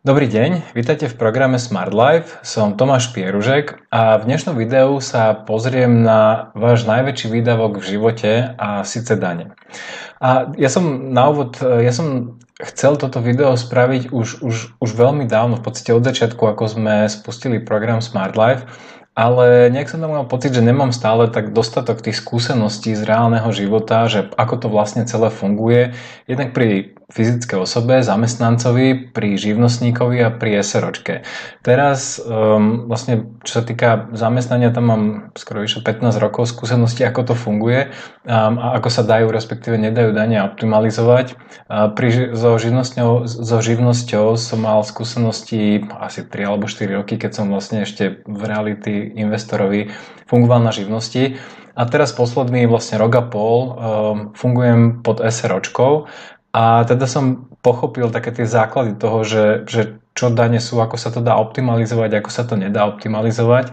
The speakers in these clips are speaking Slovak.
Dobrý deň, vítajte v programe Smart Life, som Tomáš Pieružek a v dnešnom videu sa pozriem na váš najväčší výdavok v živote a síce dane. A ja som na úvod, ja som chcel toto video spraviť už, už, už veľmi dávno, v podstate od začiatku, ako sme spustili program Smart Life, ale nejak som tam mal pocit, že nemám stále tak dostatok tých skúseností z reálneho života, že ako to vlastne celé funguje. Jednak pri fyzické osobe, zamestnancovi, pri živnostníkovi a pri SROčke. Teraz um, vlastne, čo sa týka zamestnania, tam mám skoro vyše 15 rokov skúsenosti, ako to funguje um, a ako sa dajú, respektíve nedajú dania optimalizovať. Uh, pri, so, živnosťou, so živnosťou som mal skúsenosti asi 3 alebo 4 roky, keď som vlastne ešte v reality investorovi fungoval na živnosti. A teraz posledný vlastne rok a pol um, fungujem pod SROčkou a teda som pochopil také tie základy toho, že, že čo dane sú, ako sa to dá optimalizovať, ako sa to nedá optimalizovať.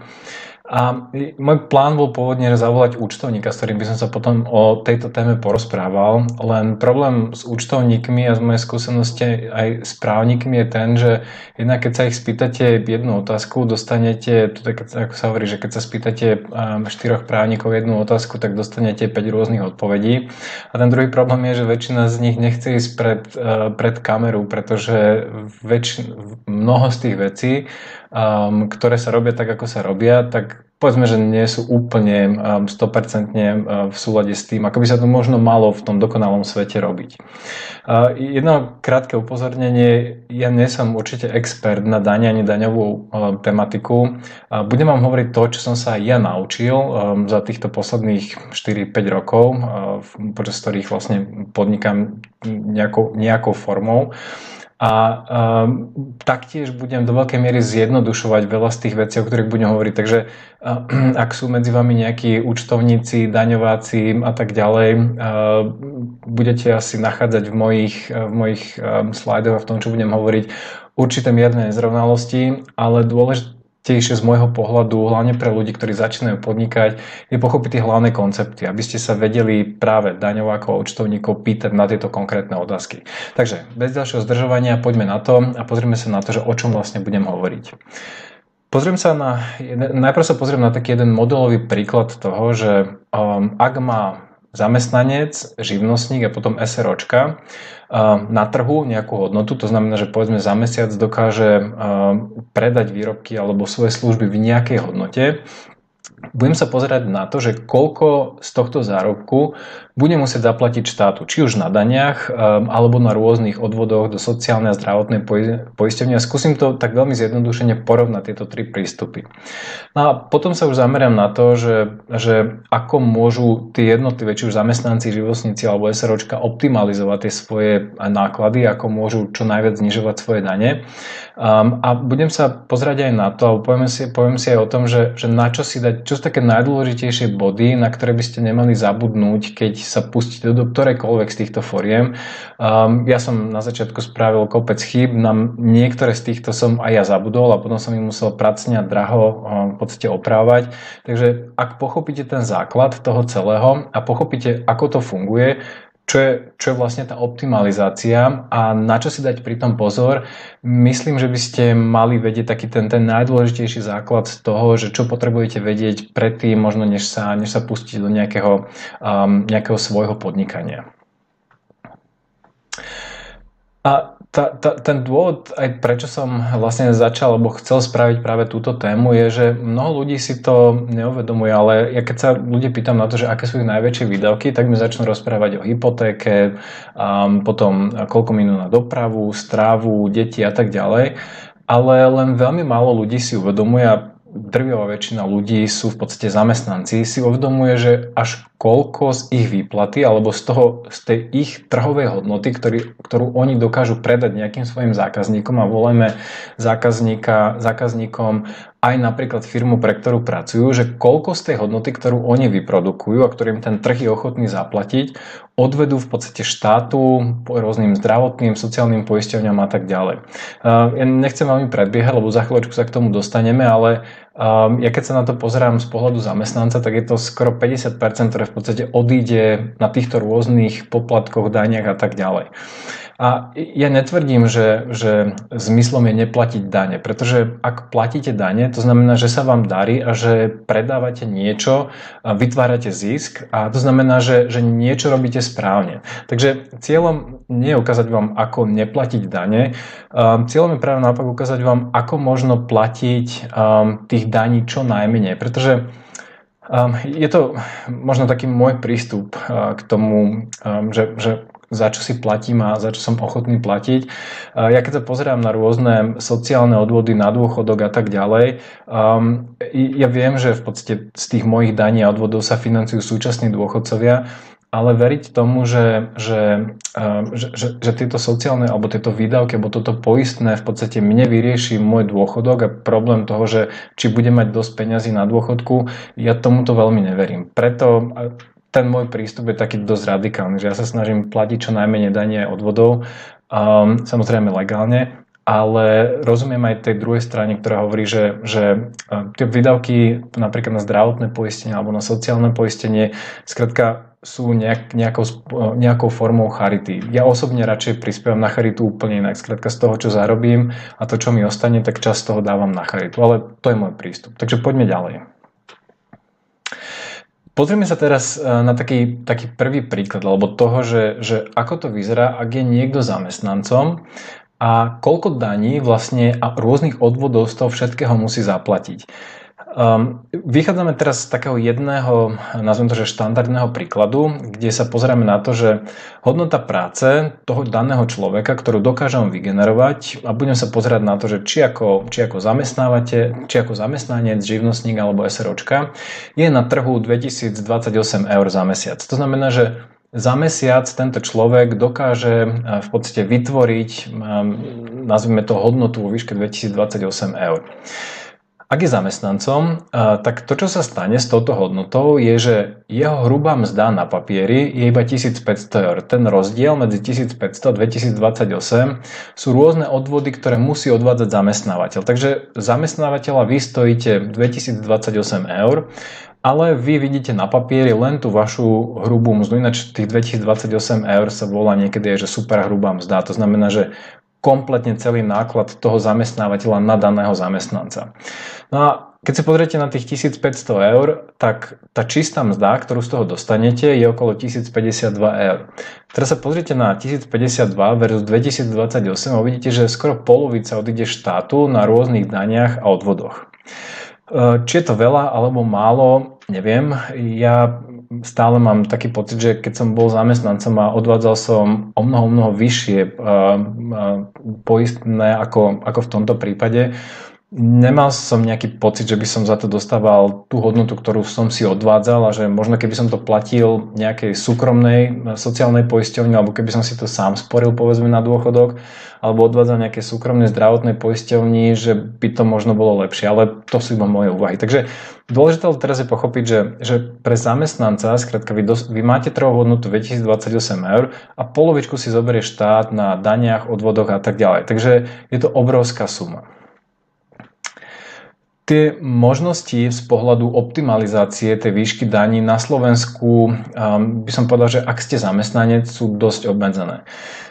A môj plán bol pôvodne zavolať účtovníka, s ktorým by som sa potom o tejto téme porozprával, len problém s účtovníkmi a z mojej skúsenosti aj s právnikmi je ten, že jednak keď sa ich spýtate jednu otázku, dostanete, ako sa hovorí, že keď sa spýtate štyroch právnikov jednu otázku, tak dostanete 5 rôznych odpovedí. A ten druhý problém je, že väčšina z nich nechce ísť pred, pred kameru, pretože väč, mnoho z tých vecí um, ktoré sa robia tak, ako sa robia, tak povedzme, že nie sú úplne um, 100% uh, v súlade s tým, ako by sa to možno malo v tom dokonalom svete robiť. Uh, jedno krátke upozornenie, ja nie som určite expert na dane ani daňovú uh, tematiku. Uh, budem vám hovoriť to, čo som sa ja naučil um, za týchto posledných 4-5 rokov, uh, počas ktorých vlastne podnikám nejakou, nejakou formou. A um, taktiež budem do veľkej miery zjednodušovať veľa z tých vecí, o ktorých budem hovoriť. Takže uh, ak sú medzi vami nejakí účtovníci, daňováci a tak ďalej, uh, budete asi nachádzať v mojich, v mojich um, slajdoch a v tom, čo budem hovoriť, určité mierne nezrovnalosti, ale dôležité najdôležitejšie z môjho pohľadu, hlavne pre ľudí, ktorí začínajú podnikať, je pochopiť tie hlavné koncepty, aby ste sa vedeli práve daňovákov a účtovníkov pýtať na tieto konkrétne otázky. Takže bez ďalšieho zdržovania poďme na to a pozrieme sa na to, že o čom vlastne budem hovoriť. Pozriem sa na, najprv sa pozriem na taký jeden modelový príklad toho, že um, ak má zamestnanec, živnostník a potom SROčka na trhu nejakú hodnotu, to znamená, že povedzme za mesiac dokáže predať výrobky alebo svoje služby v nejakej hodnote, budem sa pozerať na to, že koľko z tohto zárobku bude musieť zaplatiť štátu, či už na daniach um, alebo na rôznych odvodoch do sociálnej a zdravotnej poisťovne. A skúsim to tak veľmi zjednodušene porovnať tieto tri prístupy. No a potom sa už zameriam na to, že, že ako môžu tie jednotlivé, či už zamestnanci, živostníci alebo SROčka optimalizovať tie svoje náklady, ako môžu čo najviac znižovať svoje dane. Um, a budem sa pozrieť aj na to, alebo poviem si, poviem si aj o tom, že, že na čo si dať, čo sú také najdôležitejšie body, na ktoré by ste nemali zabudnúť, keď sa pustíte do ktorejkoľvek z týchto foriem. Um, ja som na začiatku spravil kopec chýb, na niektoré z týchto som aj ja zabudol a potom som ich musel pracne a draho um, v podstate opravať. Takže ak pochopíte ten základ toho celého a pochopíte, ako to funguje, čo je, čo je vlastne tá optimalizácia a na čo si dať pri tom pozor. Myslím, že by ste mali vedieť taký ten, ten najdôležitejší základ z toho, že čo potrebujete vedieť predtým, možno než sa, než sa pustiť do nejakého, um, nejakého svojho podnikania. A tá, tá, ten dôvod, aj prečo som vlastne začal, alebo chcel spraviť práve túto tému, je, že mnoho ľudí si to neuvedomuje, ale ja keď sa ľudí pýtam na to, že aké sú ich najväčšie výdavky, tak mi začnú rozprávať o hypotéke, um, potom koľko minút na dopravu, strávu, deti a tak ďalej. Ale len veľmi málo ľudí si uvedomuje a drvivá väčšina ľudí sú v podstate zamestnanci, si uvedomuje, že až koľko z ich výplaty alebo z, toho, z tej ich trhovej hodnoty, ktorý, ktorú oni dokážu predať nejakým svojim zákazníkom a volajme zákazníka, zákazníkom aj napríklad firmu, pre ktorú pracujú, že koľko z tej hodnoty, ktorú oni vyprodukujú a ktorým ten trh je ochotný zaplatiť, odvedú v podstate štátu, rôznym zdravotným, sociálnym poisťovňam a tak ďalej. Ja nechcem veľmi predbiehať, lebo za chvíľočku sa k tomu dostaneme, ale Um, ja keď sa na to pozerám z pohľadu zamestnanca, tak je to skoro 50%, ktoré v podstate odíde na týchto rôznych poplatkoch, daniach a tak ďalej. A ja netvrdím, že, že zmyslom je neplatiť dane, pretože ak platíte dane, to znamená, že sa vám darí a že predávate niečo, vytvárate zisk a to znamená, že, že niečo robíte správne. Takže cieľom nie je ukázať vám, ako neplatiť dane, cieľom je práve naopak ukázať vám, ako možno platiť tých daní čo najmenej, pretože je to možno taký môj prístup k tomu, že, že za čo si platím a za čo som ochotný platiť. Ja keď sa pozerám na rôzne sociálne odvody na dôchodok a tak ďalej, um, ja viem, že v podstate z tých mojich daní a odvodov sa financujú súčasní dôchodcovia, ale veriť tomu, že, že, že, že, že tieto sociálne alebo tieto výdavky alebo toto poistné v podstate mne vyrieši môj dôchodok a problém toho, že či budem mať dosť peňazí na dôchodku, ja tomuto veľmi neverím. Preto ten môj prístup je taký dosť radikálny, že ja sa snažím platiť čo najmenej danie odvodov, um, samozrejme legálne, ale rozumiem aj tej druhej strane, ktorá hovorí, že, že tie výdavky napríklad na zdravotné poistenie alebo na sociálne poistenie, skrátka sú nejak, nejakou, nejakou formou charity. Ja osobne radšej prispievam na charitu úplne inak. Skrátka z toho, čo zarobím a to, čo mi ostane, tak čas toho dávam na charitu. Ale to je môj prístup. Takže poďme ďalej. Pozrieme sa teraz e, na taký, taký prvý príklad, alebo toho, že, že ako to vyzerá, ak je niekto zamestnancom a koľko daní vlastne a rôznych odvodov z toho všetkého musí zaplatiť. Um, vychádzame teraz z takého jedného, nazvem to, že štandardného príkladu, kde sa pozeráme na to, že hodnota práce toho daného človeka, ktorú dokážem vygenerovať a budem sa pozerať na to, že či ako, či ako zamestnávate, či ako zamestnanec, živnostník alebo SROčka, je na trhu 2028 eur za mesiac. To znamená, že za mesiac tento človek dokáže eh, v podstate vytvoriť, ehm, nazvime to hodnotu vo výške 2028 eur. Ak je zamestnancom, tak to, čo sa stane s touto hodnotou, je, že jeho hrubá mzda na papieri je iba 1500 eur. Ten rozdiel medzi 1500 a 2028 sú rôzne odvody, ktoré musí odvádzať zamestnávateľ. Takže zamestnávateľa vy stojíte 2028 eur, ale vy vidíte na papieri len tú vašu hrubú mzdu, ináč tých 2028 eur sa volá niekedy, že super hrubá mzda. To znamená, že kompletne celý náklad toho zamestnávateľa na daného zamestnanca. No a keď si pozriete na tých 1500 eur, tak tá čistá mzda, ktorú z toho dostanete, je okolo 1052 eur. Teraz sa pozriete na 1052 versus 2028 a uvidíte, že skoro polovica odíde štátu na rôznych daniach a odvodoch. E, či je to veľa alebo málo, neviem. Ja stále mám taký pocit, že keď som bol zamestnancom a odvádzal som o mnoho, mnoho vyššie uh, uh, poistné ako, ako v tomto prípade, Nemal som nejaký pocit, že by som za to dostával tú hodnotu, ktorú som si odvádzal a že možno keby som to platil nejakej súkromnej sociálnej poisťovni alebo keby som si to sám sporil povedzme na dôchodok alebo odvádzal nejaké súkromnej zdravotnej poisťovni, že by to možno bolo lepšie, ale to sú iba moje úvahy. Takže dôležité teraz je pochopiť, že, že pre zamestnanca, skrátka vy, dos, vy máte trhovú hodnotu 2028 eur a polovičku si zoberie štát na daniach, odvodoch a tak ďalej. Takže je to obrovská suma. Tie možnosti z pohľadu optimalizácie tej výšky daní na Slovensku, by som povedal, že ak ste zamestnanec, sú dosť obmedzené.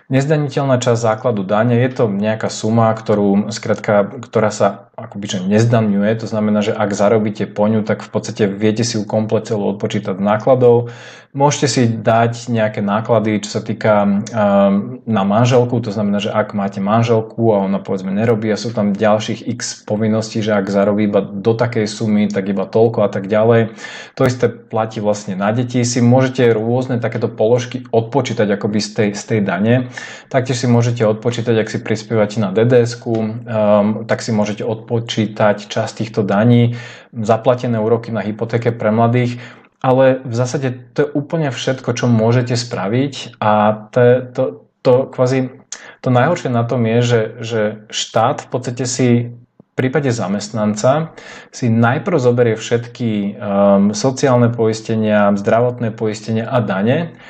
Nezdaniteľná časť základu dane je to nejaká suma, ktorú, skratka, ktorá sa akoby že nezdaňuje. To znamená, že ak zarobíte po ňu, tak v podstate viete si ju komplet celú odpočítať nákladov. Môžete si dať nejaké náklady, čo sa týka um, na manželku, to znamená, že ak máte manželku a ona povedzme nerobí a sú tam ďalších x povinností, že ak zarobí iba do takej sumy, tak iba toľko a tak ďalej. To isté platí vlastne na deti. Si môžete rôzne takéto položky odpočítať akoby z tej, z tej dane. Taktiež si môžete odpočítať, ak si prispievate na dds um, tak si môžete odpočítať časť týchto daní, zaplatené úroky na hypotéke pre mladých ale v zásade to je úplne všetko, čo môžete spraviť a to, to, to kvázi, to najhoršie na tom je, že, že štát v podstate si v prípade zamestnanca si najprv zoberie všetky um, sociálne poistenia, zdravotné poistenia a dane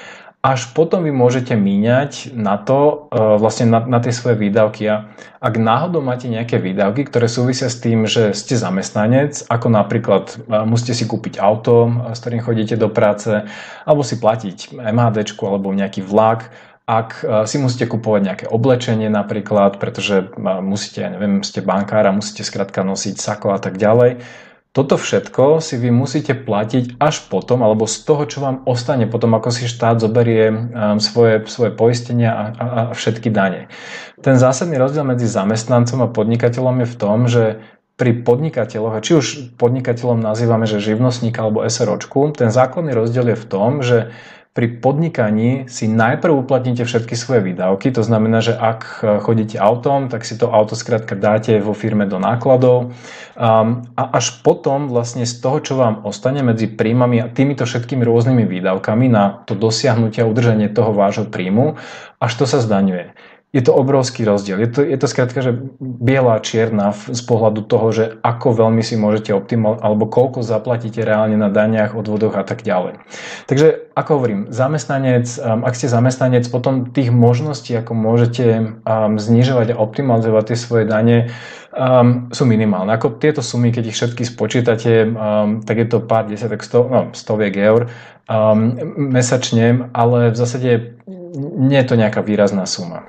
až potom vy môžete míňať na to, e, vlastne na, na tie svoje výdavky. A ak náhodou máte nejaké výdavky, ktoré súvisia s tým, že ste zamestnanec, ako napríklad e, musíte si kúpiť auto, e, s ktorým chodíte do práce, alebo si platiť MHD alebo nejaký vlak, ak si musíte kupovať nejaké oblečenie napríklad, pretože musíte, ja neviem, ste bankára, musíte skrátka nosiť sako a tak ďalej, toto všetko si vy musíte platiť až potom, alebo z toho, čo vám ostane potom, ako si štát zoberie um, svoje, svoje poistenia a, a, a všetky dane. Ten zásadný rozdiel medzi zamestnancom a podnikateľom je v tom, že pri podnikateľoch, a či už podnikateľom nazývame, že živnostníka alebo SROčku, ten základný rozdiel je v tom, že pri podnikaní si najprv uplatníte všetky svoje výdavky, to znamená, že ak chodíte autom, tak si to auto skrátka dáte vo firme do nákladov. Um, a až potom vlastne z toho, čo vám ostane medzi príjmami a týmito všetkými rôznymi výdavkami na to dosiahnutie a udržanie toho vášho príjmu, až to sa zdaňuje je to obrovský rozdiel. Je to, je to skrátka, že biela čierna z pohľadu toho, že ako veľmi si môžete optimalizovať, alebo koľko zaplatíte reálne na daniach, odvodoch a tak ďalej. Takže, ako hovorím, zamestnanec, um, ak ste zamestnanec, potom tých možností, ako môžete um, znižovať a optimalizovať tie svoje dane, um, sú minimálne. Ako tieto sumy, keď ich všetky spočítate, um, tak je to pár desiatok, sto, no, stoviek eur um, mesačne, ale v zásade nie je to nejaká výrazná suma.